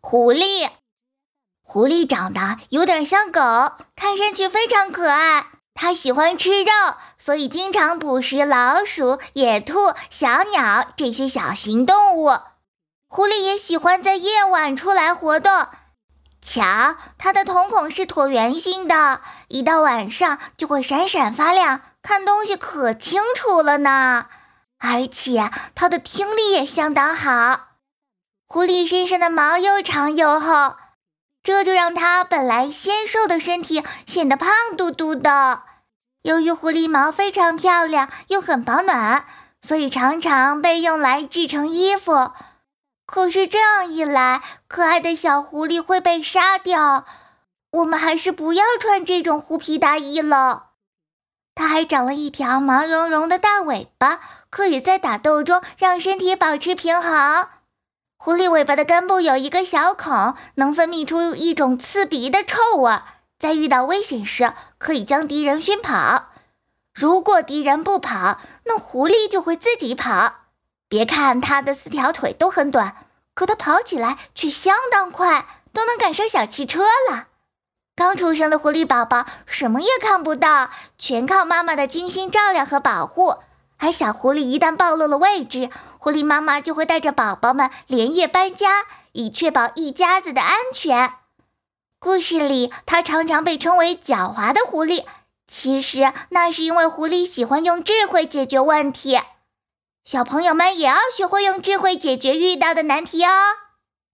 狐狸。狐狸长得有点像狗，看上去非常可爱。它喜欢吃肉，所以经常捕食老鼠、野兔、小鸟这些小型动物。狐狸也喜欢在夜晚出来活动。瞧，它的瞳孔是椭圆形的，一到晚上就会闪闪发亮，看东西可清楚了呢。而且它的听力也相当好。狐狸身上的毛又长又厚。这就让它本来纤瘦的身体显得胖嘟嘟的。由于狐狸毛非常漂亮又很保暖，所以常常被用来制成衣服。可是这样一来，可爱的小狐狸会被杀掉。我们还是不要穿这种狐皮大衣了。它还长了一条毛茸茸的大尾巴，可以在打斗中让身体保持平衡。狐狸尾巴的根部有一个小孔，能分泌出一种刺鼻的臭味，在遇到危险时可以将敌人熏跑。如果敌人不跑，那狐狸就会自己跑。别看它的四条腿都很短，可它跑起来却相当快，都能赶上小汽车了。刚出生的狐狸宝宝什么也看不到，全靠妈妈的精心照料和保护。而小狐狸一旦暴露了位置，狐狸妈妈就会带着宝宝们连夜搬家，以确保一家子的安全。故事里，它常常被称为狡猾的狐狸，其实那是因为狐狸喜欢用智慧解决问题。小朋友们也要学会用智慧解决遇到的难题哦。